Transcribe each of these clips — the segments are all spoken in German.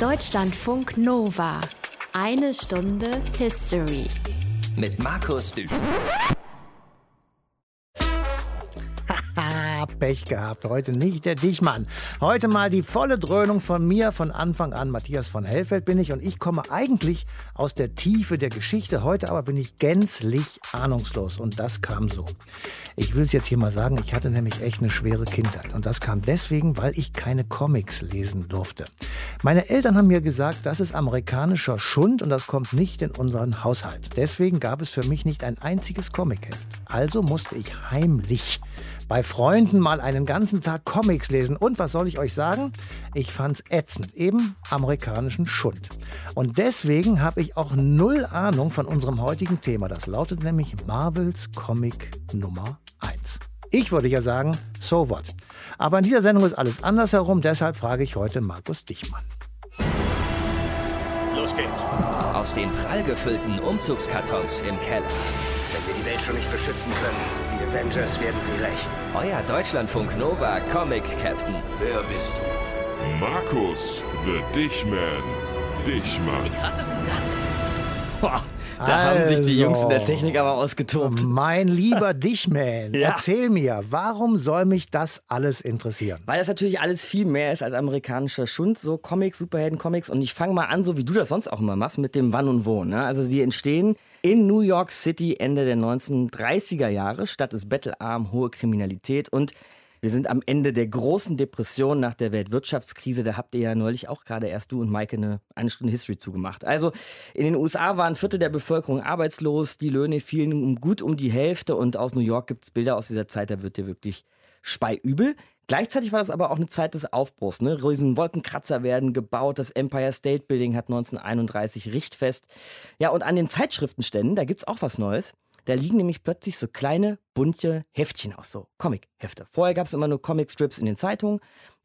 Deutschlandfunk Nova. Eine Stunde History. Mit Markus Dü. Pech gehabt. Heute nicht der Dichmann. Heute mal die volle Dröhnung von mir von Anfang an. Matthias von Hellfeld bin ich und ich komme eigentlich aus der Tiefe der Geschichte. Heute aber bin ich gänzlich ahnungslos und das kam so. Ich will es jetzt hier mal sagen, ich hatte nämlich echt eine schwere Kindheit und das kam deswegen, weil ich keine Comics lesen durfte. Meine Eltern haben mir gesagt, das ist amerikanischer Schund und das kommt nicht in unseren Haushalt. Deswegen gab es für mich nicht ein einziges Comicheft. Also musste ich heimlich bei Freunden mal einen ganzen Tag Comics lesen. Und was soll ich euch sagen? Ich fand's ätzend. Eben amerikanischen Schund. Und deswegen habe ich auch null Ahnung von unserem heutigen Thema. Das lautet nämlich Marvels Comic Nummer 1. Ich würde ja sagen, so what. Aber in dieser Sendung ist alles andersherum. Deshalb frage ich heute Markus Dichmann. Los geht's. Aus den prallgefüllten Umzugskartons im Keller. Wenn wir die Welt schon nicht beschützen können, die Avengers werden sie rächen. Euer Deutschlandfunk Nova Comic Captain. Wer bist du? Markus, the Dichman. Dichmann. Was ist denn das? Boah, da haben sich die Jungs in der Also. Technik aber ausgetobt. Mein lieber Dichman, Ja. erzähl mir, warum soll mich das alles interessieren? Weil das natürlich alles viel mehr ist als amerikanischer Schund, so Comics, Superhelden-Comics. Und ich fange mal an, so wie du das sonst auch immer machst, mit dem Wann und Wo. Ne? Also die entstehen in New York City Ende der 1930er Jahre. Stadt ist bettelarm, hohe Kriminalität und wir sind am Ende der großen Depression nach der Weltwirtschaftskrise. Da habt ihr ja neulich auch gerade erst du und Maike eine, eine Stunde History zugemacht. Also in den USA waren Viertel der Bevölkerung arbeitslos, die Löhne fielen um gut um die Hälfte und aus New York gibt es Bilder aus dieser Zeit, da wird dir wirklich speiübel. Gleichzeitig war das aber auch eine Zeit des Aufbruchs. Ne? Riesen Wolkenkratzer werden gebaut, das Empire State Building hat 1931 Richtfest. Ja, und an den Zeitschriftenständen, da gibt es auch was Neues. Da liegen nämlich plötzlich so kleine, bunte Heftchen aus, so Comic-Hefte. Vorher gab es immer nur Comic-Strips in den Zeitungen,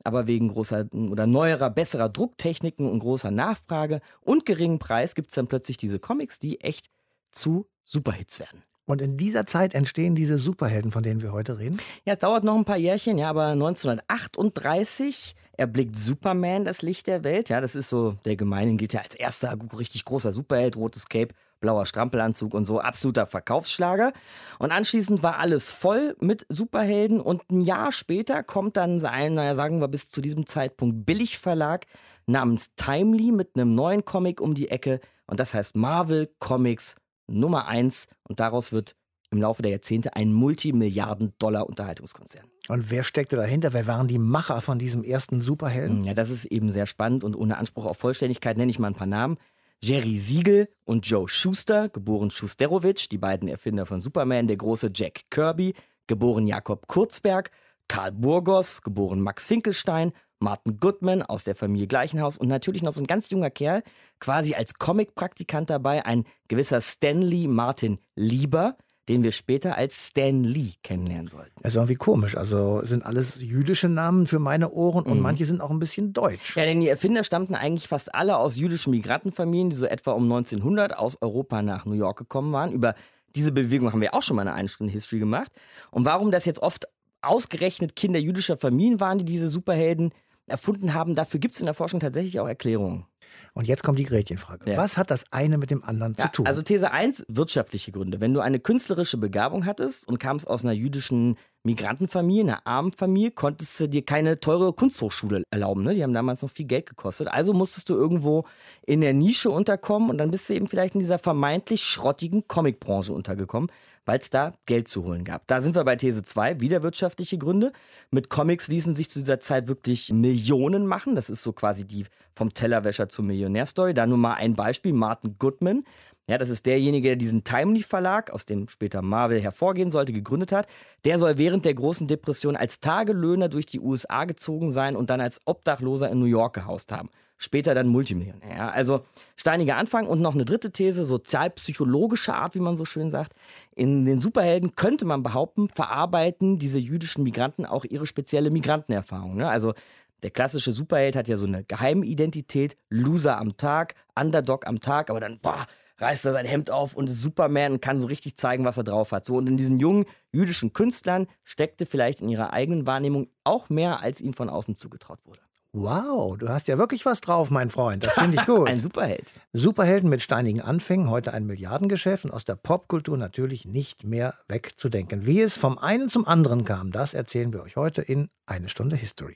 aber wegen großer oder neuerer, besserer Drucktechniken und großer Nachfrage und geringem Preis gibt es dann plötzlich diese Comics, die echt zu Superhits werden. Und in dieser Zeit entstehen diese Superhelden, von denen wir heute reden. Ja, es dauert noch ein paar Jährchen, ja, aber 1938 erblickt Superman das Licht der Welt. Ja, das ist so, der Gemeinen gilt ja als erster richtig großer Superheld, rotes Cape, blauer Strampelanzug und so, absoluter Verkaufsschlager. Und anschließend war alles voll mit Superhelden und ein Jahr später kommt dann sein, naja, sagen wir bis zu diesem Zeitpunkt Billigverlag namens Timely mit einem neuen Comic um die Ecke und das heißt Marvel Comics Nummer 1 und daraus wird im Laufe der Jahrzehnte ein Multimilliarden-Dollar-Unterhaltungskonzern. Und wer steckte dahinter? Wer waren die Macher von diesem ersten Superhelden? Ja, das ist eben sehr spannend und ohne Anspruch auf Vollständigkeit nenne ich mal ein paar Namen. Jerry Siegel und Joe Schuster, geboren Schusterowitsch, die beiden Erfinder von Superman, der große Jack Kirby, geboren Jakob Kurzberg, Karl Burgos, geboren Max Finkelstein, Martin Goodman aus der Familie Gleichenhaus und natürlich noch so ein ganz junger Kerl, quasi als Comic-Praktikant dabei, ein gewisser Stanley Martin Lieber, den wir später als Stan Lee kennenlernen sollten. Das ist irgendwie komisch. Also sind alles jüdische Namen für meine Ohren Mhm. und manche sind auch ein bisschen deutsch. Ja, denn die Erfinder stammten eigentlich fast alle aus jüdischen Migrantenfamilien, die so etwa um 1900 aus Europa nach New York gekommen waren. Über diese Bewegung haben wir auch schon mal eine Einstunde History gemacht. Und warum das jetzt oft ausgerechnet Kinder jüdischer Familien waren, die diese Superhelden erfunden haben, dafür gibt es in der Forschung tatsächlich auch Erklärungen. Und jetzt kommt die Gretchenfrage. Ja. Was hat das eine mit dem anderen Ja, zu tun? also These 1, wirtschaftliche Gründe. Wenn du eine künstlerische Begabung hattest und kamst aus einer jüdischen Migrantenfamilie, einer armen Familie, konntest du dir keine teure Kunsthochschule erlauben. Ne? Die haben damals noch viel Geld gekostet. Also musstest du irgendwo in der Nische unterkommen und dann bist du eben vielleicht in dieser vermeintlich schrottigen Comicbranche untergekommen, weil es da Geld zu holen gab. Da sind wir bei These 2, wieder wirtschaftliche Gründe. Mit Comics ließen sich zu dieser Zeit wirklich Millionen machen. Das ist so quasi die vom Tellerwäscher zum Millionärstory. Da nur mal ein Beispiel, Martin Goodman. Ja, das ist derjenige, der diesen Timely Verlag, aus dem später Marvel hervorgehen sollte, gegründet hat. Der soll während der großen Depression als Tagelöhner durch die USA gezogen sein und dann als Obdachloser in New York gehaust haben. Später dann Multimillionär. Also steiniger Anfang und noch eine dritte These, sozialpsychologische Art, wie man so schön sagt. In den Superhelden könnte man behaupten, verarbeiten diese jüdischen Migranten auch ihre spezielle Migrantenerfahrung. Ne? Also der klassische Superheld hat ja so eine Geheimidentität, Loser am Tag, Underdog am Tag, aber dann, boah, reißt er sein Hemd auf und ist Superman und kann so richtig zeigen, was er drauf hat. So, und in diesen jungen jüdischen Künstlern steckte vielleicht in ihrer eigenen Wahrnehmung auch mehr, als ihnen von außen zugetraut wurde. Wow, du hast ja wirklich was drauf, mein Freund. Das finde ich gut. Ein Superheld. Superhelden mit steinigen Anfängen, heute ein Milliardengeschäft und aus der Popkultur natürlich nicht mehr wegzudenken. Wie es vom einen zum anderen kam, das erzählen wir euch heute in Eine Stunde History.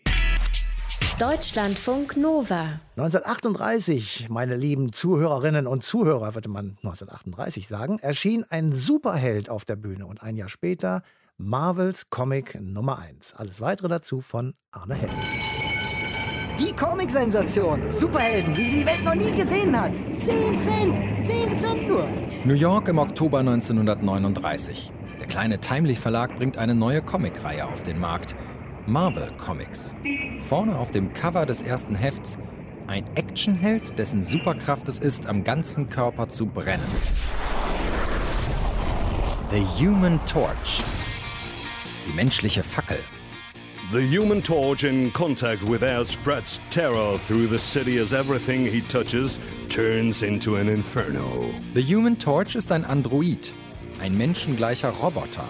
Deutschlandfunk Nova. 1938, meine lieben Zuhörerinnen und Zuhörer, würde man 1938 sagen, erschien ein Superheld auf der Bühne und ein Jahr später Marvels Comic Nummer 1. Alles weitere dazu von Arne Hell. Die Comic-Sensation. Superhelden, wie sie die Welt noch nie gesehen hat. 10 Cent. 10 Cent nur. New York im Oktober 1939. Der kleine Timely Verlag bringt eine neue Comicreihe auf den Markt. Marvel Comics. Vorne auf dem Cover des ersten Hefts ein Actionheld, dessen Superkraft es ist, am ganzen Körper zu brennen. The Human Torch. Die menschliche Fackel. The Human Torch, in contact with air, spreads terror through the city as everything he touches turns into an inferno. The Human Torch ist ein Android, ein menschengleicher Roboter,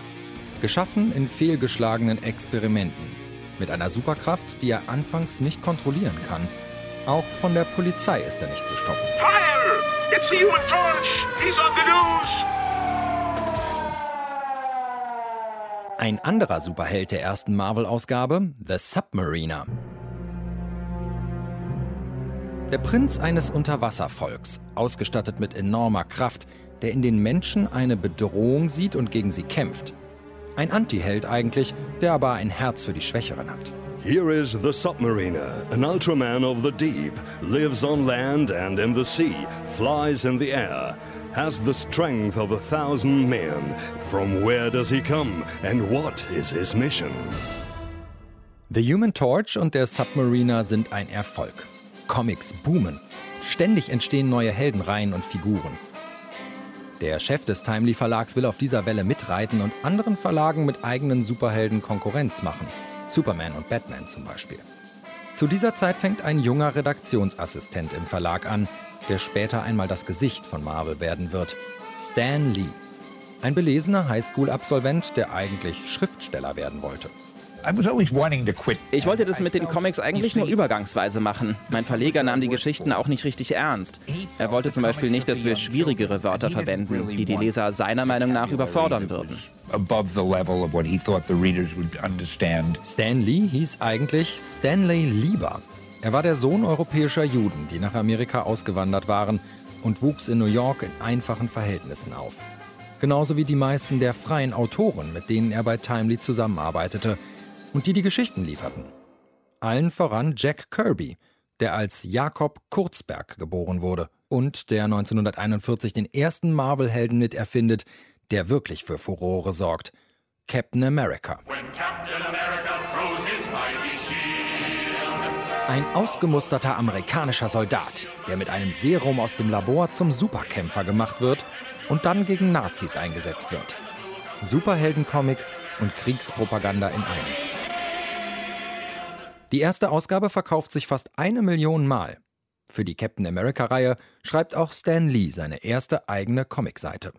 geschaffen in fehlgeschlagenen Experimenten, mit einer Superkraft, die er anfangs nicht kontrollieren kann. Auch von der Polizei ist er nicht zu stoppen. Fire! It's the Human Torch! He's on the news! Ein anderer Superheld der ersten Marvel-Ausgabe, The Submariner. Der Prinz eines Unterwasservolks, ausgestattet mit enormer Kraft, der in den Menschen eine Bedrohung sieht und gegen sie kämpft. Ein Antiheld eigentlich, der aber ein Herz für die Schwächeren hat. Here is the Submariner, an Ultraman of the deep, lives on land and in the sea, flies in the air, has the strength of a thousand men. From where does he come and what is his mission? The Human Torch und der Submariner sind ein Erfolg. Comics boomen. Ständig entstehen neue Heldenreihen und Figuren. Der Chef des Timely Verlags will auf dieser Welle mitreiten und anderen Verlagen mit eigenen Superhelden Konkurrenz machen. Superman und Batman zum Beispiel. Zu dieser Zeit fängt ein junger Redaktionsassistent im Verlag an, der später einmal das Gesicht von Marvel werden wird. Stan Lee. Ein belesener Highschool-Absolvent, der eigentlich Schriftsteller werden wollte. Ich wollte das mit den Comics eigentlich nur übergangsweise machen. Mein Verleger nahm die Geschichten auch nicht richtig ernst. Er wollte zum Beispiel nicht, dass wir schwierigere Wörter verwenden, die die Leser seiner Meinung nach überfordern würden. Stan Lee hieß eigentlich Stanley Lieber. Er war der Sohn europäischer Juden, die nach Amerika ausgewandert waren und wuchs in New York in einfachen Verhältnissen auf. Genauso wie die meisten der freien Autoren, mit denen er bei Timely zusammenarbeitete und die die Geschichten lieferten. Allen voran Jack Kirby, der als Jakob Kurzberg geboren wurde und der 1941 den ersten Marvel-Helden mit erfindet, der wirklich für Furore sorgt: Captain America. Captain America Ein ausgemusterter amerikanischer Soldat, der mit einem Serum aus dem Labor zum Superkämpfer gemacht wird und dann gegen Nazis eingesetzt wird. Superheldencomic und Kriegspropaganda in einem. Die erste Ausgabe verkauft sich fast eine Million Mal. Für die Captain America-Reihe schreibt auch Stan Lee seine erste eigene Comicseite.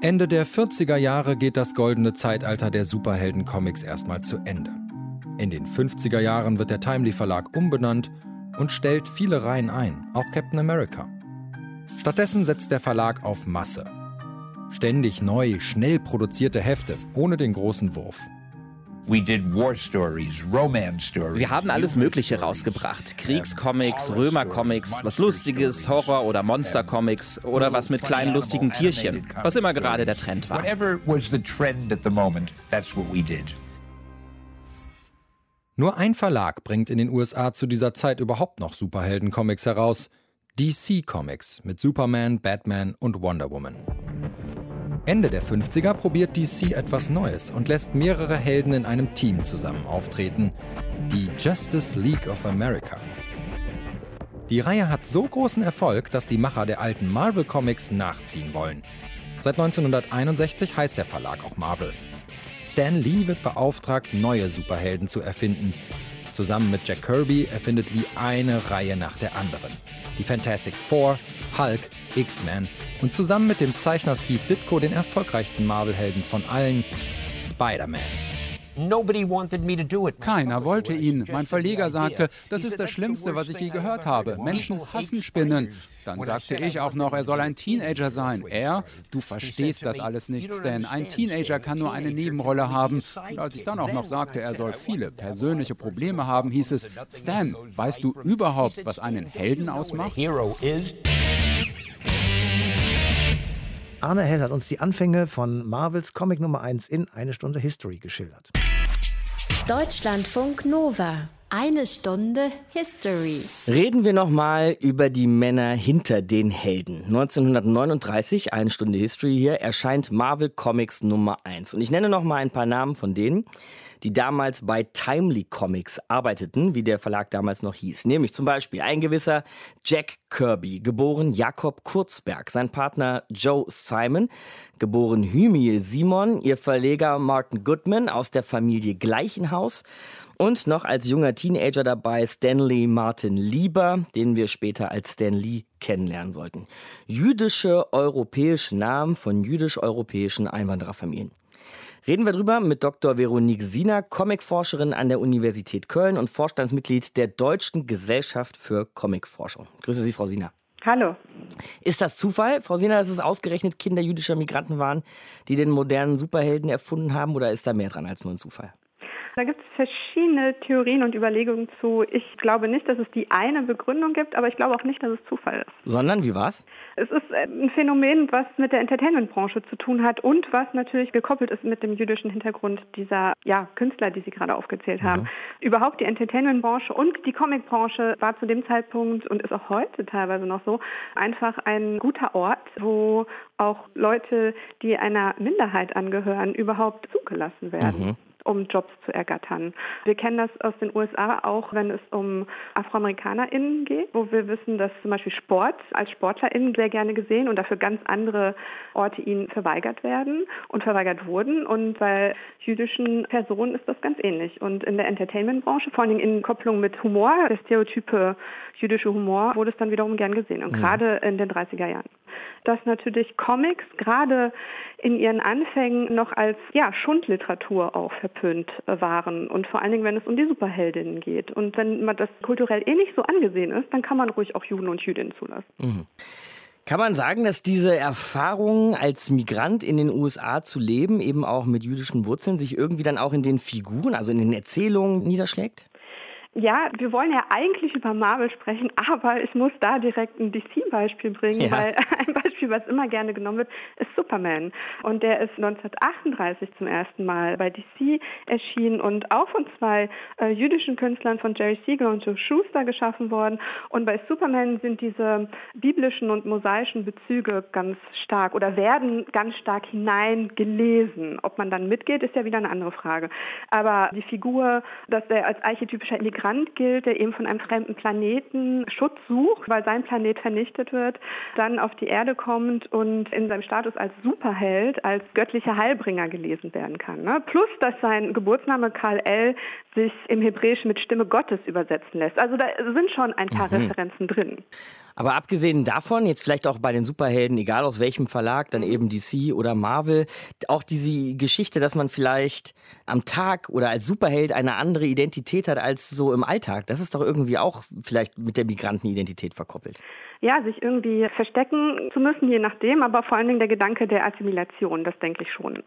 Ende der 40er Jahre geht das goldene Zeitalter der Superhelden-Comics erstmal zu Ende. In den 50er Jahren wird der Timely Verlag umbenannt und stellt viele Reihen ein, auch Captain America. Stattdessen setzt der Verlag auf Masse. Ständig neu, schnell produzierte Hefte ohne den großen Wurf. Wir haben alles Mögliche rausgebracht. Kriegscomics, Römercomics, was Lustiges, Horror- oder Monstercomics oder was mit kleinen lustigen Tierchen, was immer gerade der Trend war. Nur ein Verlag bringt in den USA zu dieser Zeit überhaupt noch Superhelden-Comics heraus. DC Comics mit Superman, Batman und Wonder Woman. Ende der 50er probiert DC etwas Neues und lässt mehrere Helden in einem Team zusammen auftreten, die Justice League of America. Die Reihe hat so großen Erfolg, dass die Macher der alten Marvel Comics nachziehen wollen. Seit 1961 heißt der Verlag auch Marvel. Stan Lee wird beauftragt, neue Superhelden zu erfinden. Zusammen mit Jack Kirby erfindet Lee eine Reihe nach der anderen. Die Fantastic Four, Hulk, X-Men und zusammen mit dem Zeichner Steve Ditko den erfolgreichsten Marvel-Helden von allen, Spider-Man. Keiner wollte ihn. Mein Verleger sagte, das ist das Schlimmste, was ich je gehört habe. Menschen hassen Spinnen. Dann sagte ich auch noch, er soll ein Teenager sein. Er, du verstehst das alles nicht, Stan. Ein Teenager kann nur eine Nebenrolle haben. Und als ich dann auch noch sagte, er soll viele persönliche Probleme haben, hieß es, Stan, weißt du überhaupt, was einen Helden ausmacht? Arne Hell hat uns die Anfänge von Marvels Comic Nummer 1 in eine Stunde History geschildert. Deutschlandfunk Nova. Eine Stunde History. Reden wir nochmal über die Männer hinter den Helden. 1939, eine Stunde History hier, erscheint Marvel Comics Nummer 1. Und ich nenne nochmal ein paar Namen von denen die damals bei Timely Comics arbeiteten, wie der Verlag damals noch hieß. Nämlich zum Beispiel ein gewisser Jack Kirby, geboren Jakob Kurzberg, sein Partner Joe Simon, geboren Hymie Simon, ihr Verleger Martin Goodman aus der Familie Gleichenhaus und noch als junger Teenager dabei Stanley Martin Lieber, den wir später als Stan Lee kennenlernen sollten. Jüdische europäische Namen von jüdisch-europäischen Einwandererfamilien. Reden wir drüber mit Dr. Veronique Siener, Comicforscherin an der Universität Köln und Vorstandsmitglied der Deutschen Gesellschaft für Comicforschung. Grüße Sie, Frau Siener. Hallo. Ist das Zufall, Frau Siener, dass es ausgerechnet Kinder jüdischer Migranten waren, die den modernen Superhelden erfunden haben, oder ist da mehr dran als nur ein Zufall? Da gibt es verschiedene Theorien und Überlegungen zu. Ich glaube nicht, dass es die eine Begründung gibt, aber ich glaube auch nicht, dass es Zufall ist. Sondern, wie war's? Es ist äh, ein Phänomen, was mit der Entertainment-Branche zu tun hat und was natürlich gekoppelt ist mit dem jüdischen Hintergrund dieser ja, Künstler, die Sie gerade aufgezählt haben. Mhm. Überhaupt die Entertainment-Branche und die Comic-Branche war zu dem Zeitpunkt und ist auch heute teilweise noch so einfach ein guter Ort, wo auch Leute, die einer Minderheit angehören, überhaupt zugelassen werden. Mhm um Jobs zu ergattern. Wir kennen das aus den USA auch, wenn es um AfroamerikanerInnen geht, wo wir wissen, dass zum Beispiel Sport als SportlerInnen sehr gerne gesehen und dafür ganz andere Orte ihnen verweigert werden und verweigert wurden. Und bei jüdischen Personen ist das ganz ähnlich. Und in der Entertainment-Branche, vor allem in Kopplung mit Humor, der stereotype jüdische Humor, wurde es dann wiederum gern gesehen. Und ja. gerade in den 30er Jahren dass natürlich Comics gerade in ihren Anfängen noch als ja, Schundliteratur auch verpönt waren und vor allen Dingen, wenn es um die Superheldinnen geht. Und wenn man das kulturell eh nicht so angesehen ist, dann kann man ruhig auch Juden und Jüdinnen zulassen. Mhm. Kann man sagen, dass diese Erfahrung als Migrant in den USA zu leben, eben auch mit jüdischen Wurzeln, sich irgendwie dann auch in den Figuren, also in den Erzählungen niederschlägt? Ja, wir wollen ja eigentlich über Marvel sprechen, aber ich muss da direkt ein DC-Beispiel bringen, ja. weil ein Beispiel, was immer gerne genommen wird, ist Superman. Und der ist 1938 zum ersten Mal bei DC erschienen und auch von zwei äh, jüdischen Künstlern, von Jerry Siegel und Joe Schuster geschaffen worden. Und bei Superman sind diese biblischen und mosaischen Bezüge ganz stark oder werden ganz stark hineingelesen. Ob man dann mitgeht, ist ja wieder eine andere Frage. Aber die Figur, dass er als archetypischer Immigrant Migrant gilt, der eben von einem fremden Planeten Schutz sucht, weil sein Planet vernichtet wird, dann auf die Erde kommt und in seinem Status als Superheld, als göttlicher Heilbringer gelesen werden kann. Ne? Plus, dass sein Geburtsname Karl L. sich im Hebräischen mit Stimme Gottes übersetzen lässt. Also da sind schon ein paar mhm. Referenzen drin. Aber abgesehen davon, jetzt vielleicht auch bei den Superhelden, egal aus welchem Verlag, dann eben DC oder Marvel, auch diese Geschichte, dass man vielleicht am Tag oder als Superheld eine andere Identität hat als so im Alltag, das ist doch irgendwie auch vielleicht mit der Migrantenidentität verkoppelt ja, sich irgendwie verstecken zu müssen, je nachdem, aber vor allen Dingen der Gedanke der Assimilation, das denke ich schon.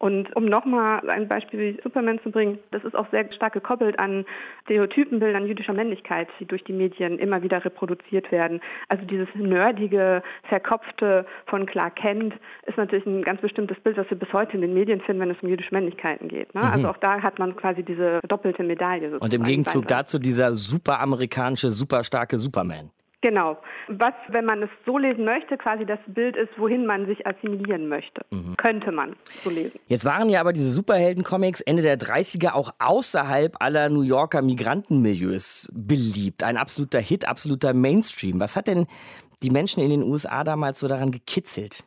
Und um nochmal ein Beispiel wie Superman zu bringen, das ist auch sehr stark gekoppelt an Stereotypenbildern jüdischer Männlichkeit, die durch die Medien immer wieder reproduziert werden. Also dieses nerdige, verkopfte von Clark Kent ist natürlich ein ganz bestimmtes Bild, was wir bis heute in den Medien finden, wenn es um jüdische Männlichkeiten geht. Ne? Also mhm. Also auch da hat man quasi diese doppelte Medaille. Und im Gegenzug dazu dieser superamerikanische, superstarke Superman. Genau. Was, wenn man es so lesen möchte, quasi das Bild ist, wohin man sich assimilieren möchte. Mhm. Könnte man so lesen. Jetzt waren ja aber diese Superhelden-Comics Ende der 30er auch außerhalb aller New Yorker Migrantenmilieus beliebt. Ein absoluter Hit, absoluter Mainstream. Was hat denn die Menschen in den USA damals so daran gekitzelt?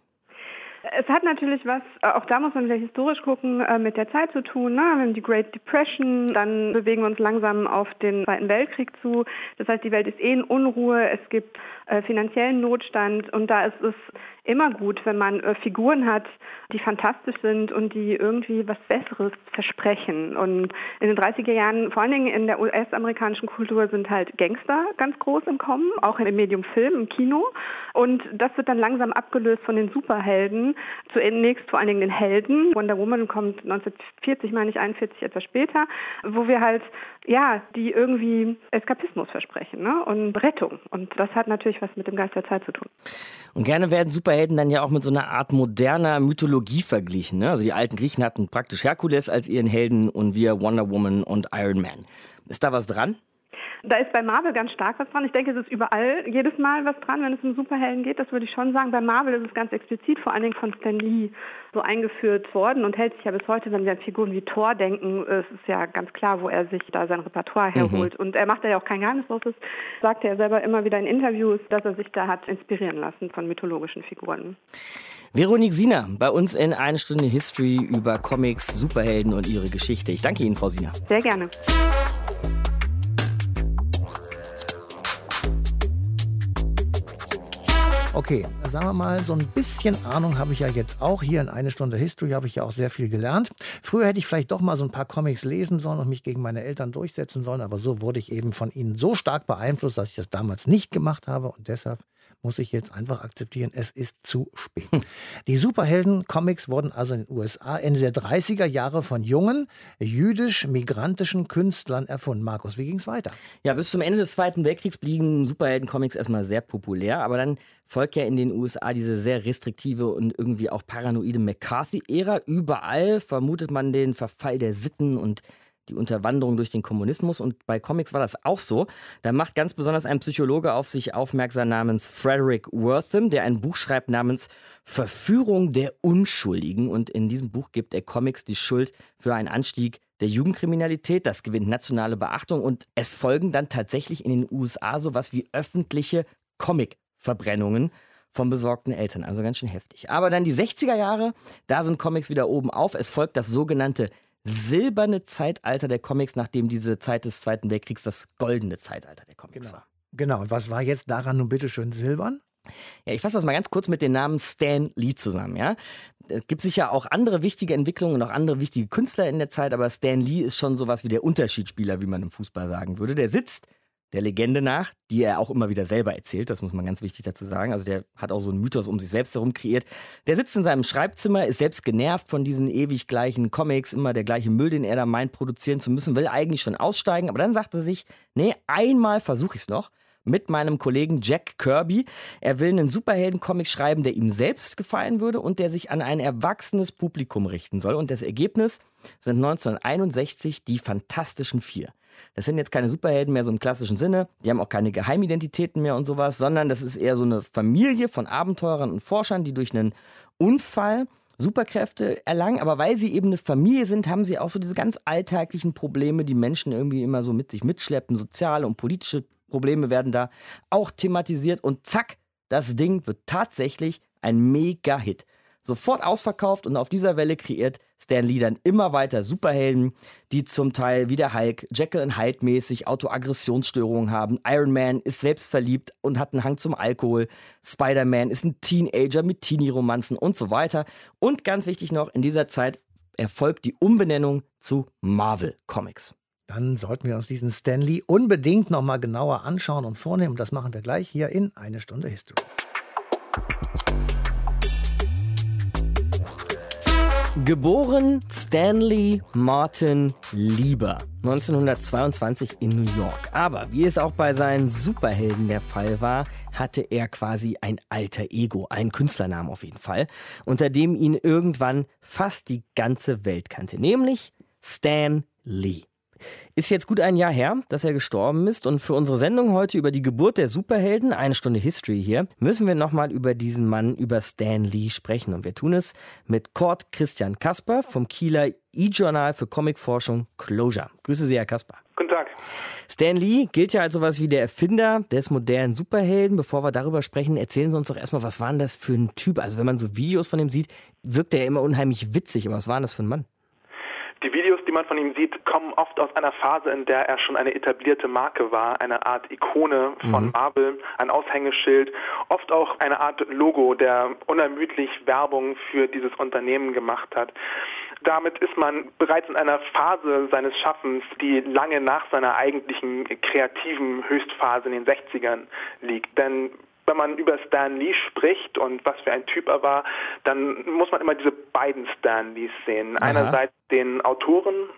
Es hat natürlich was, äh, auch da muss man wieder historisch gucken, äh, mit der Zeit zu tun. Ne? Wir haben die Great Depression, dann bewegen wir uns langsam auf den Zweiten Weltkrieg zu. Das heißt, die Welt ist eh in Unruhe, es gibt finanziellen Notstand und da ist es immer gut, wenn man äh, Figuren hat, die fantastisch sind und die irgendwie was Besseres versprechen. Und in den 30er Jahren, vor allen Dingen in der US-amerikanischen Kultur, sind halt Gangster ganz groß im Kommen, auch im Medium Film, im Kino. Und das wird dann langsam abgelöst von den Superhelden. Zunächst vor allen Dingen den Helden. Wonder Woman kommt 1940, meine ich, 41 etwas später, wo wir halt, ja, die irgendwie Eskapismus versprechen ne? und Rettung. Und das hat natürlich was mit dem Geist der Zeit zu tun. Und gerne werden Superhelden dann ja auch mit so einer Art moderner Mythologie verglichen. Ne? Also die alten Griechen hatten praktisch Herkules als ihren Helden und wir Wonder Woman und Iron Man. Ist da was dran? Da ist bei Marvel ganz stark was dran. Ich denke, es ist überall jedes Mal was dran, wenn es um Superhelden geht. Das würde ich schon sagen. Bei Marvel ist es ganz explizit, vor allen Dingen von Stan Lee so eingeführt worden und hält sich ja bis heute, wenn wir an Figuren wie Thor denken, es ist ja ganz klar, wo er sich da sein Repertoire mhm. herholt. Mhm. Und er macht ja auch kein Geheimnis draus. Das sagt er selber immer wieder in Interviews, dass er sich da hat inspirieren lassen von mythologischen Figuren. Veronique Sina, bei uns in eine Stunde History über Comics, Superhelden und ihre Geschichte. Ich danke Ihnen, Frau Sina. Sehr gerne. Okay, sagen wir mal, so ein bisschen Ahnung habe ich ja jetzt auch. Hier in eine Stunde History habe ich ja auch sehr viel gelernt. Früher hätte ich vielleicht doch mal so ein paar Comics lesen sollen und mich gegen meine Eltern durchsetzen sollen, aber so wurde ich eben von ihnen so stark beeinflusst, dass ich das damals nicht gemacht habe und deshalb muss ich jetzt einfach akzeptieren, es ist zu spät. Die Superhelden-Comics wurden also in den USA Ende der 30er Jahre von jungen jüdisch-migrantischen Künstlern erfunden. Markus, wie ging es weiter? Ja, bis zum Ende des Zweiten Weltkriegs blieben Superhelden-Comics erstmal sehr populär, aber dann folgt ja in den USA diese sehr restriktive und irgendwie auch paranoide McCarthy-Ära. Überall vermutet man den Verfall der Sitten und die Unterwanderung durch den Kommunismus. Und bei Comics war das auch so. Da macht ganz besonders ein Psychologe auf sich aufmerksam namens Frederick Wortham, der ein Buch schreibt namens Verführung der Unschuldigen. Und in diesem Buch gibt er Comics die Schuld für einen Anstieg der Jugendkriminalität. Das gewinnt nationale Beachtung und es folgen dann tatsächlich in den USA sowas wie öffentliche Comic-Verbrennungen von besorgten Eltern. Also ganz schön heftig. Aber dann die 60er Jahre, da sind Comics wieder oben auf. Es folgt das sogenannte silberne Zeitalter der Comics, nachdem diese Zeit des Zweiten Weltkriegs das goldene Zeitalter der Comics genau. war. Genau, und was war jetzt daran nun bitte schön silbern? Ja, ich fasse das mal ganz kurz mit dem Namen Stan Lee zusammen. Ja? Es gibt sicher auch andere wichtige Entwicklungen und auch andere wichtige Künstler in der Zeit, aber Stan Lee ist schon sowas wie der Unterschiedsspieler, wie man im Fußball sagen würde. Der sitzt der Legende nach, die er auch immer wieder selber erzählt, das muss man ganz wichtig dazu sagen. Also der hat auch so einen Mythos um sich selbst herum kreiert. Der sitzt in seinem Schreibzimmer, ist selbst genervt von diesen ewig gleichen Comics, immer der gleiche Müll, den er da meint, produzieren zu müssen, will eigentlich schon aussteigen, aber dann sagt er sich, nee, einmal versuche ich es noch mit meinem Kollegen Jack Kirby. Er will einen Superhelden-Comic schreiben, der ihm selbst gefallen würde und der sich an ein erwachsenes Publikum richten soll. Und das Ergebnis sind 1961 die Fantastischen Vier. Das sind jetzt keine Superhelden mehr so im klassischen Sinne. Die haben auch keine Geheimidentitäten mehr und sowas, sondern das ist eher so eine Familie von Abenteurern und Forschern, die durch einen Unfall Superkräfte erlangen, aber weil sie eben eine Familie sind, haben sie auch so diese ganz alltäglichen Probleme, die Menschen irgendwie immer so mit sich mitschleppen. Soziale und politische Probleme werden da auch thematisiert und zack, das Ding wird tatsächlich ein Mega-Hit sofort ausverkauft und auf dieser Welle kreiert Stan Lee dann immer weiter Superhelden, die zum Teil wie der Hulk, Jekyll und Hyde mäßig Autoaggressionsstörungen haben. Iron Man ist selbst verliebt und hat einen Hang zum Alkohol. Spider-Man ist ein Teenager mit Teenie-Romanzen und so weiter. Und ganz wichtig noch, in dieser Zeit erfolgt die Umbenennung zu Marvel Comics. Dann sollten wir uns diesen Stanley unbedingt nochmal genauer anschauen und vornehmen. Das machen wir gleich hier in eine Stunde History. Geboren Stanley Martin Lieber 1922 in New York. Aber wie es auch bei seinen Superhelden der Fall war, hatte er quasi ein alter Ego, einen Künstlernamen auf jeden Fall, unter dem ihn irgendwann fast die ganze Welt kannte, nämlich Stan Lee. Ist jetzt gut ein Jahr her, dass er gestorben ist und für unsere Sendung heute über die Geburt der Superhelden, eine Stunde History hier, müssen wir nochmal über diesen Mann, über Stan Lee sprechen. Und wir tun es mit Kurt Christian Kasper vom Kieler E-Journal für Comicforschung Closure. Grüße Sie, Herr Kasper. Guten Tag. Stan Lee gilt ja als sowas wie der Erfinder des modernen Superhelden. Bevor wir darüber sprechen, erzählen Sie uns doch erstmal, was war denn das für ein Typ? Also wenn man so Videos von ihm sieht, wirkt er immer unheimlich witzig. Aber was war denn das für ein Mann? Die Videos, die man von ihm sieht, kommen oft aus einer Phase, in der er schon eine etablierte Marke war, eine Art Ikone von mhm. Marvel, ein Aushängeschild, oft auch eine Art Logo, der unermüdlich Werbung für dieses Unternehmen gemacht hat. Damit ist man bereits in einer Phase seines Schaffens, die lange nach seiner eigentlichen kreativen Höchstphase in den 60ern liegt. Denn wenn man über Stan Lee spricht und was für ein Typ er war, dann muss man immer diese beiden Stan Lees sehen. Aha. Einerseits den Autoren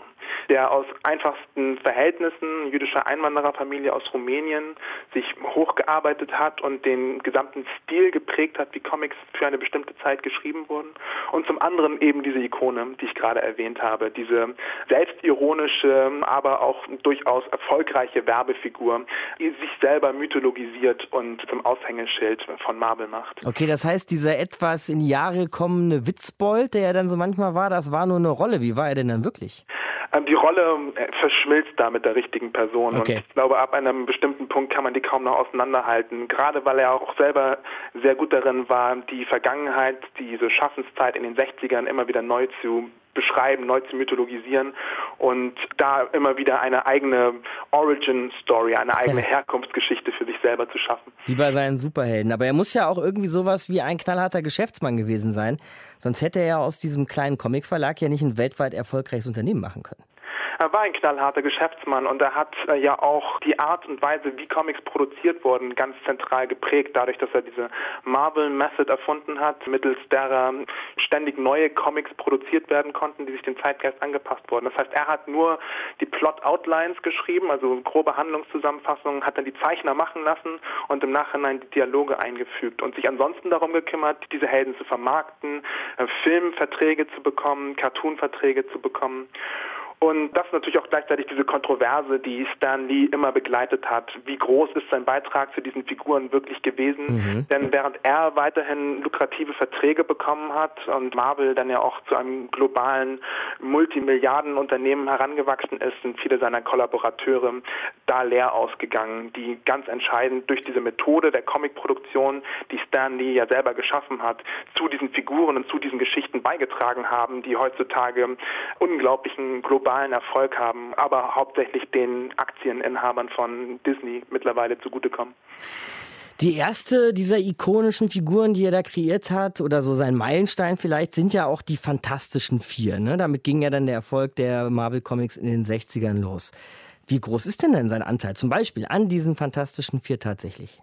der aus einfachsten Verhältnissen jüdischer Einwandererfamilie aus Rumänien sich hochgearbeitet hat und den gesamten Stil geprägt hat, wie Comics für eine bestimmte Zeit geschrieben wurden. Und zum anderen eben diese Ikone, die ich gerade erwähnt habe, diese selbstironische, aber auch durchaus erfolgreiche Werbefigur, die sich selber mythologisiert und zum Aushängeschild von Marvel macht. Okay, das heißt, dieser etwas in die Jahre kommende Witzbold, der ja dann so manchmal war, das war nur eine Rolle. Wie war er denn dann wirklich? Ähm, die Rolle äh, verschmilzt da mit der richtigen Person. Okay. Und ich glaube, ab einem bestimmten Punkt kann man die kaum noch auseinanderhalten. Gerade weil er auch selber sehr gut darin war, die Vergangenheit, diese Schaffenszeit in den 60ern immer wieder neu zu beschreiben, neu zu mythologisieren und da immer wieder eine eigene Origin-Story, eine eigene Herkunftsgeschichte für sich selber zu schaffen. Wie bei seinen Superhelden. Aber er muss ja auch irgendwie sowas wie ein knallharter Geschäftsmann gewesen sein. Sonst hätte er ja aus diesem kleinen Comicverlag ja nicht ein weltweit erfolgreiches Unternehmen machen können. Er war ein knallharter Geschäftsmann und er hat äh, ja auch die Art und Weise, wie Comics produziert wurden, ganz zentral geprägt, dadurch, dass er diese Marvel Method erfunden hat, mittels derer ständig neue Comics produziert werden konnten, die sich dem Zeitgeist angepasst wurden. Das heißt, er hat nur die Plot Outlines geschrieben, also grobe Handlungszusammenfassungen, hat dann die Zeichner machen lassen und im Nachhinein die Dialoge eingefügt und sich ansonsten darum gekümmert, diese Helden zu vermarkten, äh, Filmverträge zu bekommen, Cartoonverträge zu bekommen. Und das ist natürlich auch gleichzeitig diese Kontroverse, die Stan Lee immer begleitet hat. Wie groß ist sein Beitrag zu diesen Figuren wirklich gewesen? Mhm. Denn während er weiterhin lukrative Verträge bekommen hat und Marvel dann ja auch zu einem globalen Multimilliardenunternehmen herangewachsen ist, sind viele seiner Kollaborateure da leer ausgegangen, die ganz entscheidend durch diese Methode der Comicproduktion, die Stan Lee ja selber geschaffen hat, zu diesen Figuren und zu diesen Geschichten beigetragen haben, die heutzutage unglaublichen globalen globalen Erfolg haben, aber hauptsächlich den Aktieninhabern von Disney mittlerweile zugutekommen. Die erste dieser ikonischen Figuren, die er da kreiert hat, oder so sein Meilenstein vielleicht, sind ja auch die Fantastischen Vier. Ne? Damit ging ja dann der Erfolg der Marvel Comics in den 60ern los. Wie groß ist denn denn sein Anteil zum Beispiel an diesen Fantastischen Vier tatsächlich?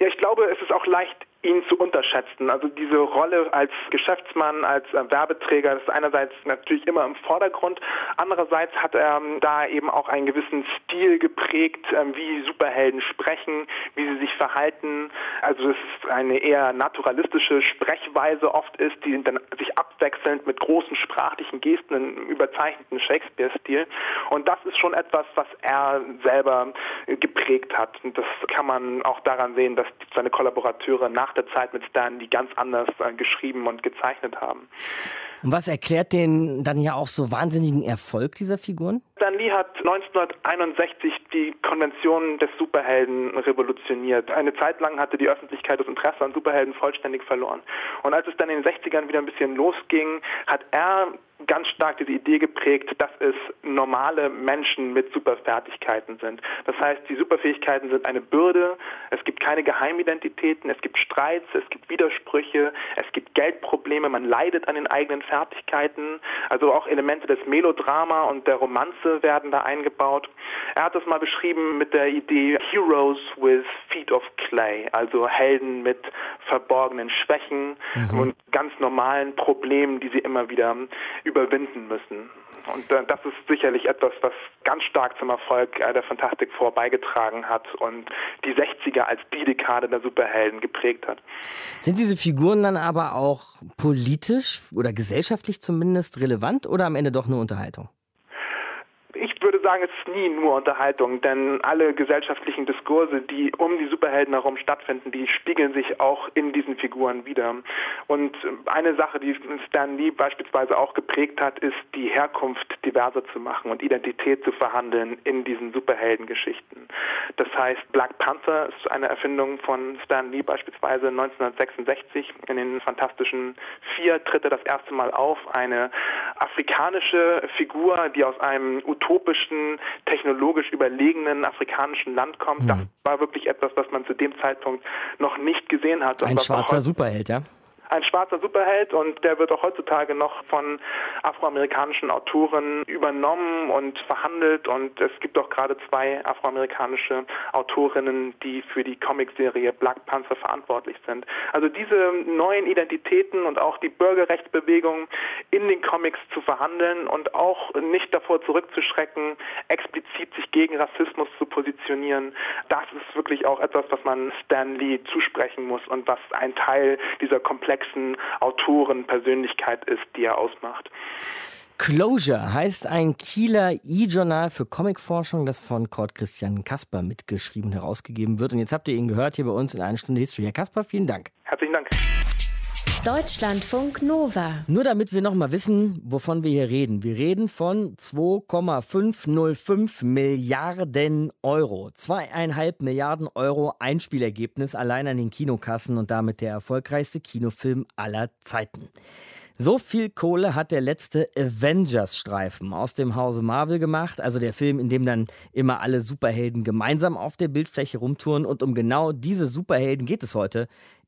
Ja, ich glaube, es ist auch leicht ihn zu unterschätzen. Also diese Rolle als Geschäftsmann, als äh, Werbeträger ist einerseits natürlich immer im Vordergrund, andererseits hat er ähm, da eben auch einen gewissen Stil geprägt, ähm, wie Superhelden sprechen, wie sie sich verhalten. Also es ist eine eher naturalistische Sprechweise oft ist, die dann sich abwechselnd mit großen sprachlichen Gesten im überzeichneten Shakespeare-Stil. Und das ist schon etwas, was er selber geprägt hat. Und das kann man auch daran sehen, dass seine Kollaborateure nach der Zeit mit Stan, die ganz anders äh, geschrieben und gezeichnet haben. Und was erklärt den dann ja auch so wahnsinnigen Erfolg dieser Figuren? Stan Lee hat 1961 die Konvention des Superhelden revolutioniert. Eine Zeit lang hatte die Öffentlichkeit das Interesse an Superhelden vollständig verloren. Und als es dann in den 60ern wieder ein bisschen losging, hat er ganz stark diese Idee geprägt, dass es normale Menschen mit Superfertigkeiten sind. Das heißt, die Superfähigkeiten sind eine Bürde, es gibt keine Geheimidentitäten, es gibt Streits, es gibt Widersprüche, es gibt Geldprobleme, man leidet an den eigenen Fertigkeiten, also auch Elemente des Melodrama und der Romanze werden da eingebaut. Er hat das mal beschrieben mit der Idee Heroes with Feet of Clay, also Helden mit verborgenen Schwächen mhm. und ganz normalen Problemen, die sie immer wieder überwinden müssen. Und äh, das ist sicherlich etwas, was ganz stark zum Erfolg äh, der Fantastic Four hat und die 60er als die Dekade der Superhelden geprägt hat. Sind diese Figuren dann aber auch politisch oder gesellschaftlich zumindest relevant oder am Ende doch nur Unterhaltung? Nie nur Unterhaltung, denn alle gesellschaftlichen Diskurse, die um die Superhelden herum stattfinden, die spiegeln sich auch in diesen Figuren wieder. Und eine Sache, die Stan Lee beispielsweise auch geprägt hat, ist die Herkunft diverser zu machen und Identität zu verhandeln in diesen Superheldengeschichten. Das heißt, Black Panther ist eine Erfindung von Stan Lee beispielsweise 1966. In den Fantastischen Vier tritt er das erste Mal auf. Eine afrikanische Figur, die aus einem utopischen, technologisch überlegenen afrikanischen Land kommt. Mhm. Das war wirklich etwas, was man zu dem Zeitpunkt noch nicht gesehen hat. Ein schwarzer Superheld, ja? Ein schwarzer Superheld und der wird auch heutzutage noch von afroamerikanischen Autoren übernommen und verhandelt und es gibt auch gerade zwei afroamerikanische Autorinnen, die für die Comicserie Black Panther verantwortlich sind. Also diese neuen Identitäten und auch die Bürgerrechtsbewegung in den Comics zu verhandeln und auch nicht davor zurückzuschrecken, explizit sich gegen Rassismus zu positionieren, das ist wirklich auch etwas, was man Stan Lee zusprechen muss und was ein Teil dieser komplexen komplexen Autorenpersönlichkeit ist, die er ausmacht. Closure heißt ein Kieler E-Journal für Comicforschung, das von Kurt Christian Kasper mitgeschrieben und herausgegeben wird. Und jetzt habt ihr ihn gehört hier bei uns in einer Stunde History. Herr Kasper, vielen Dank. Herzlichen Dank. Deutschlandfunk Nova. Nur damit wir noch mal wissen, wovon wir hier reden. Wir reden von 2,505 Milliarden Euro. Zweieinhalb Milliarden Euro Einspielergebnis allein an den Kinokassen und damit der erfolgreichste Kinofilm aller Zeiten. So viel Kohle hat der letzte Avengers-Streifen aus dem Hause Marvel gemacht, also der Film, in dem dann immer alle Superhelden gemeinsam auf der Bildfläche rumtouren. Und um genau diese Superhelden geht es heute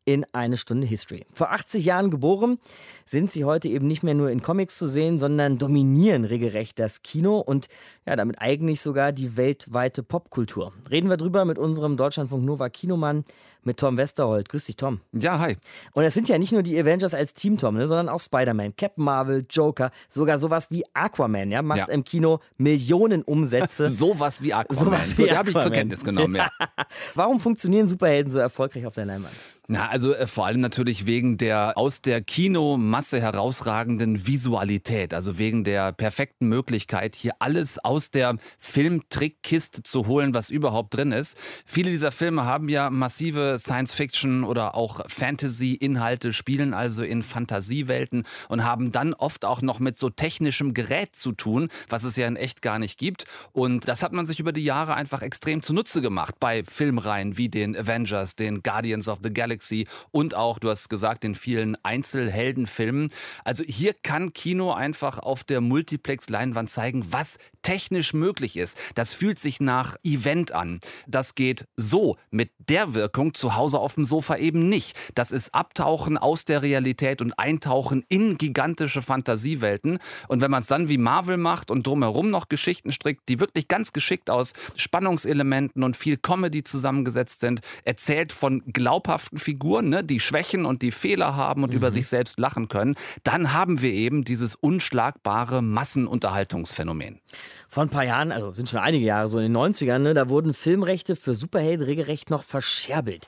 in eine Stunde History. Vor 80 Jahren geboren, sind sie heute eben nicht mehr nur in Comics zu sehen, sondern dominieren regelrecht das Kino und ja, damit eigentlich sogar die weltweite Popkultur. Reden wir drüber mit unserem Deutschlandfunk Nova Kinomann, mit Tom Westerholt. Grüß dich, Tom. Ja, hi. Und es sind ja nicht nur die Avengers als Team, Tom, ne, sondern auch Spider-Man, Captain Marvel, Joker, sogar sowas wie Aquaman, ja, macht ja. im Kino Millionen Umsätze. sowas wie Aquaman. Sowas wie habe ich zur Kenntnis genommen, ja. Warum funktionieren Superhelden so erfolgreich auf der Leinwand? Na, also äh, vor allem natürlich wegen der aus der Kinomasse herausragenden Visualität, also wegen der perfekten Möglichkeit, hier alles aus der Filmtrickkiste zu holen, was überhaupt drin ist. Viele dieser Filme haben ja massive Science-Fiction oder auch Fantasy-Inhalte, spielen also in Fantasiewelten und haben dann oft auch noch mit so technischem Gerät zu tun, was es ja in echt gar nicht gibt. Und das hat man sich über die Jahre einfach extrem zunutze gemacht bei Filmreihen wie den Avengers, den Guardians of the Galaxy und auch, du hast gesagt, in vielen Einzelheldenfilmen. Also hier kann Kino einfach auf der Multiplex-Leinwand zeigen, was technisch möglich ist. Das fühlt sich nach Event an. Das geht so mit der Wirkung zu Hause auf dem Sofa eben nicht. Das ist Abtauchen aus der Realität und Eintauchen in gigantische Fantasiewelten. Und wenn man es dann wie Marvel macht und drumherum noch Geschichten strickt, die wirklich ganz geschickt aus Spannungselementen und viel Comedy zusammengesetzt sind, erzählt von glaubhaften Figuren, ne, die Schwächen und die Fehler haben und mhm. über sich selbst lachen können, dann haben wir eben dieses unschlagbare Massenunterhaltungsphänomen. Vor ein paar Jahren, also sind schon einige Jahre so in den 90ern, ne, da wurden Filmrechte für Superhelden regelrecht noch verscherbelt.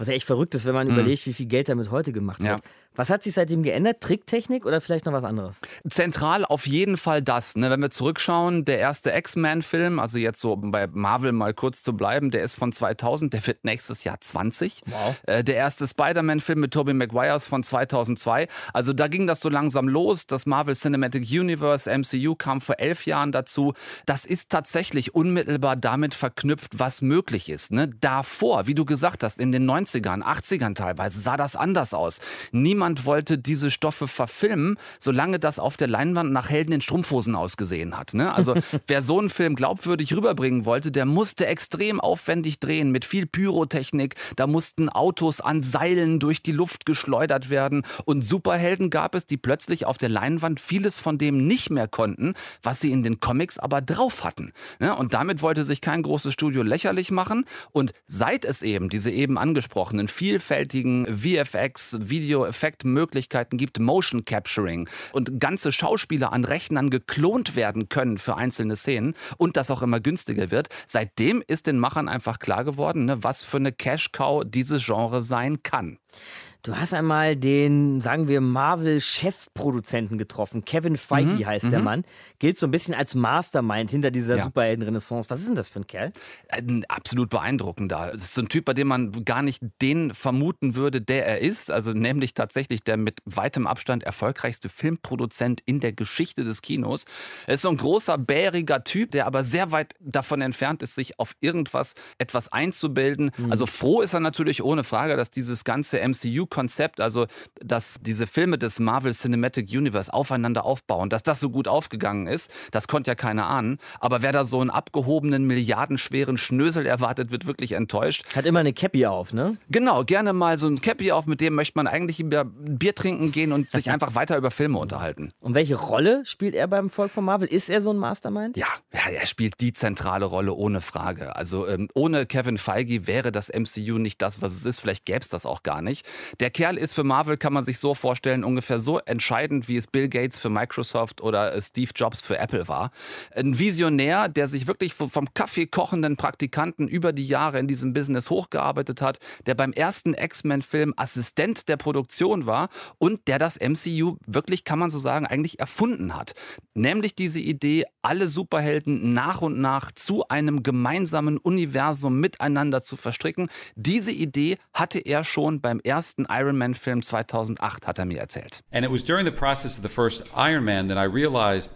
Was ja echt verrückt ist, wenn man mhm. überlegt, wie viel Geld damit heute gemacht wird. Ja. Was hat sich seitdem geändert? Tricktechnik oder vielleicht noch was anderes? Zentral auf jeden Fall das. Ne? Wenn wir zurückschauen, der erste X-Men-Film, also jetzt so bei Marvel mal kurz zu bleiben, der ist von 2000, der wird nächstes Jahr 20. Wow. Äh, der erste Spider-Man-Film mit Tobey Maguire ist von 2002. Also da ging das so langsam los. Das Marvel Cinematic Universe, MCU, kam vor elf Jahren dazu. Das ist tatsächlich unmittelbar damit verknüpft, was möglich ist. Ne? Davor, wie du gesagt hast, in den 90ern, 80ern teilweise, sah das anders aus. Niemand wollte diese Stoffe verfilmen, solange das auf der Leinwand nach Helden in Strumpfhosen ausgesehen hat. Ne? Also wer so einen Film glaubwürdig rüberbringen wollte, der musste extrem aufwendig drehen mit viel Pyrotechnik. Da mussten Autos an Seilen durch die Luft geschleudert werden. Und Superhelden gab es, die plötzlich auf der Leinwand vieles von dem nicht mehr konnten, was sie in den Comics aber drauf hatten. Ne? Und damit wollte sich kein großes Studio lächerlich machen. Und seit es eben diese eben angesprochenen vielfältigen VFX, Videoeffekte, Effektmöglichkeiten gibt, Motion Capturing und ganze Schauspieler an Rechnern geklont werden können für einzelne Szenen und das auch immer günstiger wird. Seitdem ist den Machern einfach klar geworden, ne, was für eine Cash-Cow dieses Genre sein kann. Du hast einmal den, sagen wir, Marvel-Chefproduzenten getroffen. Kevin Feige mhm, heißt der mhm. Mann. Gilt so ein bisschen als Mastermind hinter dieser ja. Superhelden-Renaissance. Was ist denn das für ein Kerl? Ein absolut beeindruckender. Das ist so ein Typ, bei dem man gar nicht den vermuten würde, der er ist. Also nämlich tatsächlich der mit weitem Abstand erfolgreichste Filmproduzent in der Geschichte des Kinos. Er ist so ein großer, bäriger Typ, der aber sehr weit davon entfernt ist, sich auf irgendwas etwas einzubilden. Mhm. Also froh ist er natürlich ohne Frage, dass dieses ganze MCU Konzept, also dass diese Filme des Marvel Cinematic Universe aufeinander aufbauen, dass das so gut aufgegangen ist, das konnte ja keiner ahnen. Aber wer da so einen abgehobenen, milliardenschweren Schnösel erwartet, wird wirklich enttäuscht. Hat immer eine Cappy auf, ne? Genau, gerne mal so ein Cappy auf, mit dem möchte man eigentlich Bier trinken gehen und sich einfach weiter über Filme unterhalten. Und welche Rolle spielt er beim Volk von Marvel? Ist er so ein Mastermind? Ja, ja er spielt die zentrale Rolle ohne Frage. Also ähm, ohne Kevin Feige wäre das MCU nicht das, was es ist. Vielleicht gäbe es das auch gar nicht. Der Kerl ist für Marvel, kann man sich so vorstellen, ungefähr so entscheidend, wie es Bill Gates für Microsoft oder äh, Steve Jobs für Apple war. Ein Visionär, der sich wirklich vom Kaffee kochenden Praktikanten über die Jahre in diesem Business hochgearbeitet hat, der beim ersten X-Men-Film Assistent der Produktion war und der das MCU wirklich, kann man so sagen, eigentlich erfunden hat. Nämlich diese Idee, alle Superhelden nach und nach zu einem gemeinsamen Universum miteinander zu verstricken. Diese Idee hatte er schon beim ersten Iron Man Film 2008, hat er mir erzählt. And it was during the process of the first Iron Man that I realized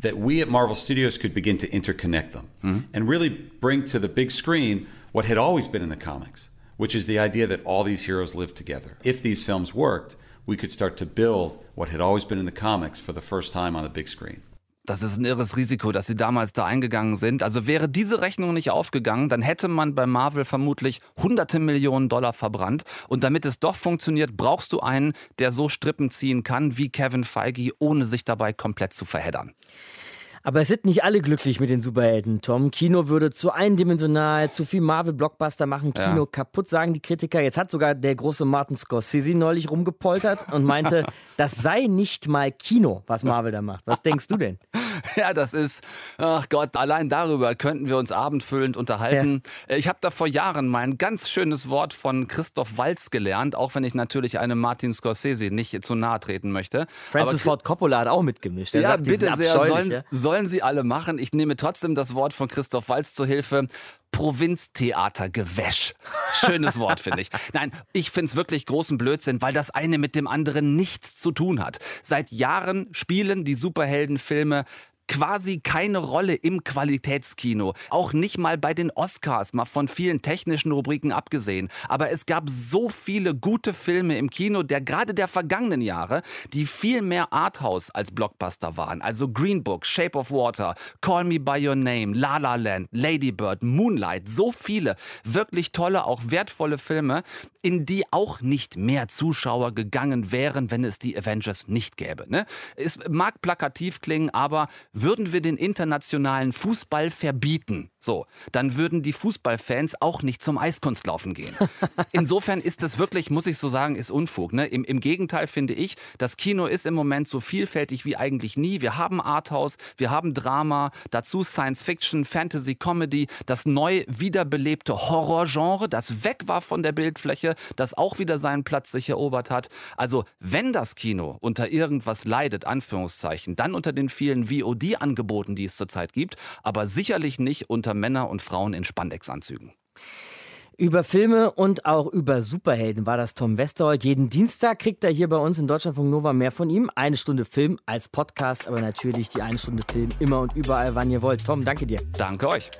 that we at Marvel Studios could begin to interconnect them mm-hmm. and really bring to the big screen what had always been in the comics, which is the idea that all these heroes live together. If these films worked, we could start to build what had always been in the comics for the first time on the big screen. Das ist ein irres Risiko, dass sie damals da eingegangen sind. Also wäre diese Rechnung nicht aufgegangen, dann hätte man bei Marvel vermutlich hunderte Millionen Dollar verbrannt. Und damit es doch funktioniert, brauchst du einen, der so Strippen ziehen kann wie Kevin Feige, ohne sich dabei komplett zu verheddern. Aber es sind nicht alle glücklich mit den Superhelden, Tom. Kino würde zu eindimensional, zu viel Marvel-Blockbuster machen, Kino ja. kaputt, sagen die Kritiker. Jetzt hat sogar der große Martin Scorsese neulich rumgepoltert und meinte, das sei nicht mal Kino, was Marvel da macht. Was denkst du denn? Ja, das ist, ach Gott, allein darüber könnten wir uns abendfüllend unterhalten. Ja. Ich habe da vor Jahren mal ein ganz schönes Wort von Christoph Walz gelernt, auch wenn ich natürlich einem Martin Scorsese nicht zu nahe treten möchte. Francis Aber, Ford Coppola hat auch mitgemischt. Der ja, sagt, bitte sehr, sollen, sollen sie alle machen. Ich nehme trotzdem das Wort von Christoph Walz zur Hilfe. Provinztheatergewäsch. Schönes Wort, finde ich. Nein, ich finde es wirklich großen Blödsinn, weil das eine mit dem anderen nichts zu tun hat. Seit Jahren spielen die Superheldenfilme quasi keine Rolle im Qualitätskino. Auch nicht mal bei den Oscars, mal von vielen technischen Rubriken abgesehen. Aber es gab so viele gute Filme im Kino, der gerade der vergangenen Jahre, die viel mehr Arthouse als Blockbuster waren. Also Green Book, Shape of Water, Call Me By Your Name, La La Land, Lady Bird, Moonlight. So viele wirklich tolle, auch wertvolle Filme, in die auch nicht mehr Zuschauer gegangen wären, wenn es die Avengers nicht gäbe. Ne? Es mag plakativ klingen, aber würden wir den internationalen Fußball verbieten, so, dann würden die Fußballfans auch nicht zum Eiskunstlaufen gehen. Insofern ist das wirklich, muss ich so sagen, ist Unfug. Ne? Im, Im Gegenteil finde ich, das Kino ist im Moment so vielfältig wie eigentlich nie. Wir haben Arthouse, wir haben Drama, dazu Science Fiction, Fantasy, Comedy, das neu wiederbelebte Horrorgenre, das weg war von der Bildfläche, das auch wieder seinen Platz sich erobert hat. Also, wenn das Kino unter irgendwas leidet, Anführungszeichen, dann unter den vielen VOD VOD-Angeboten, die es zurzeit gibt, aber sicherlich nicht unter Männer und Frauen in Spandex-Anzügen. Über Filme und auch über Superhelden war das Tom Westerholt. Jeden Dienstag kriegt er hier bei uns in Deutschlandfunk Nova mehr von ihm. Eine Stunde Film als Podcast, aber natürlich die eine Stunde Film immer und überall, wann ihr wollt. Tom, danke dir. Danke euch.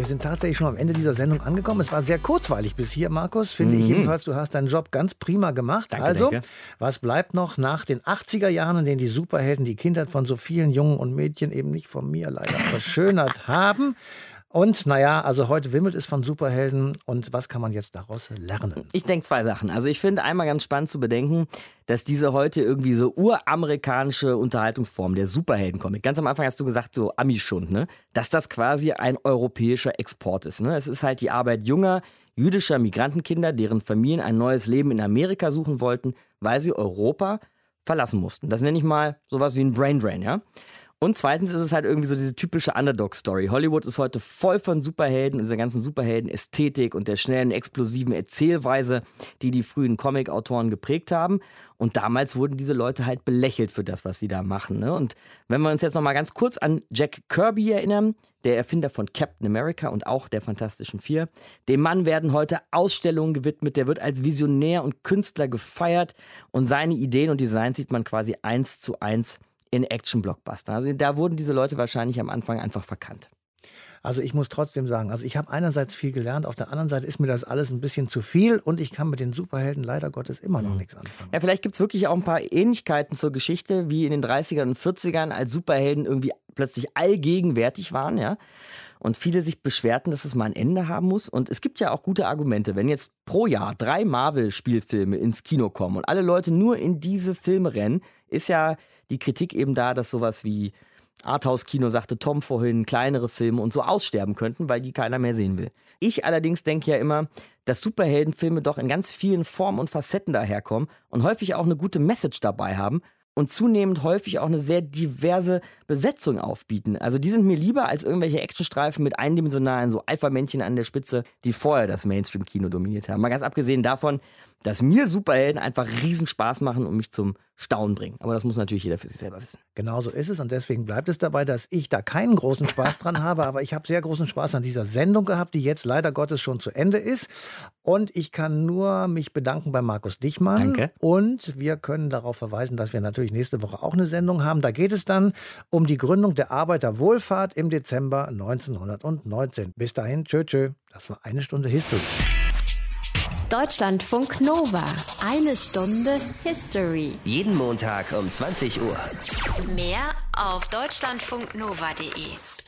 Wir sind tatsächlich schon am Ende dieser Sendung angekommen. Es war sehr kurzweilig bis hier, Markus. Finde mhm. ich jedenfalls, du hast deinen Job ganz prima gemacht. Danke, also, danke. was bleibt noch nach den 80er Jahren, in denen die Superhelden die Kindheit von so vielen Jungen und Mädchen eben nicht von mir leider verschönert haben? Und naja, also heute wimmelt es von Superhelden. Und was kann man jetzt daraus lernen? Ich denke zwei Sachen. Also ich finde einmal ganz spannend zu bedenken, dass diese heute irgendwie so uramerikanische Unterhaltungsform, der Superheldencomic, ganz am Anfang hast du gesagt, so Amischund, ne? dass das quasi ein europäischer Export ist. Ne? Es ist halt die Arbeit junger, jüdischer Migrantenkinder, deren Familien ein neues Leben in Amerika suchen wollten, weil sie Europa verlassen mussten. Das nenne ich mal sowas wie ein Brain Drain, ja? Und zweitens ist es halt irgendwie so diese typische Underdog-Story. Hollywood ist heute voll von Superhelden und dieser ganzen Superhelden-Ästhetik und der schnellen, explosiven Erzählweise, die die frühen Comic-Autoren geprägt haben. Und damals wurden diese Leute halt belächelt für das, was sie da machen. Ne? Und wenn wir uns jetzt noch mal ganz kurz an Jack Kirby erinnern, der Erfinder von Captain America und auch der Fantastischen Vier, dem Mann werden heute Ausstellungen gewidmet. Der wird als Visionär und Künstler gefeiert und seine Ideen und Designs sieht man quasi eins zu eins in Action-Blockbuster. Also da wurden diese Leute wahrscheinlich am Anfang einfach verkannt. Also ich muss trotzdem sagen, also ich habe einerseits viel gelernt, auf der anderen Seite ist mir das alles ein bisschen zu viel und ich kann mit den Superhelden leider Gottes immer noch mhm. nichts anfangen. Ja, vielleicht gibt es wirklich auch ein paar Ähnlichkeiten zur Geschichte, wie in den 30ern und 40ern, als Superhelden irgendwie plötzlich allgegenwärtig waren, ja. Und viele sich beschwerten, dass es mal ein Ende haben muss. Und es gibt ja auch gute Argumente. Wenn jetzt pro Jahr drei Marvel-Spielfilme ins Kino kommen und alle Leute nur in diese Filme rennen, ist ja die Kritik eben da, dass sowas wie Arthouse-Kino, sagte Tom vorhin, kleinere Filme und so aussterben könnten, weil die keiner mehr sehen will. Ich allerdings denke ja immer, dass Superheldenfilme doch in ganz vielen Formen und Facetten daherkommen und häufig auch eine gute Message dabei haben und zunehmend häufig auch eine sehr diverse Besetzung aufbieten. Also die sind mir lieber als irgendwelche Actionstreifen mit eindimensionalen so Alpha-Männchen an der Spitze, die vorher das Mainstream-Kino dominiert haben. Mal ganz abgesehen davon, dass mir Superhelden einfach riesen Spaß machen und mich zum Staunen bringen. Aber das muss natürlich jeder für sich selber wissen. Genau so ist es und deswegen bleibt es dabei, dass ich da keinen großen Spaß dran habe, aber ich habe sehr großen Spaß an dieser Sendung gehabt, die jetzt leider Gottes schon zu Ende ist. Und ich kann nur mich bedanken bei Markus Dichmann. Danke. Und wir können darauf verweisen, dass wir natürlich nächste Woche auch eine Sendung haben. Da geht es dann um die Gründung der Arbeiterwohlfahrt im Dezember 1919. Bis dahin, tschö, tschö. Das war eine Stunde History. Deutschlandfunk Nova. Eine Stunde History. Jeden Montag um 20 Uhr. Mehr auf deutschlandfunknova.de.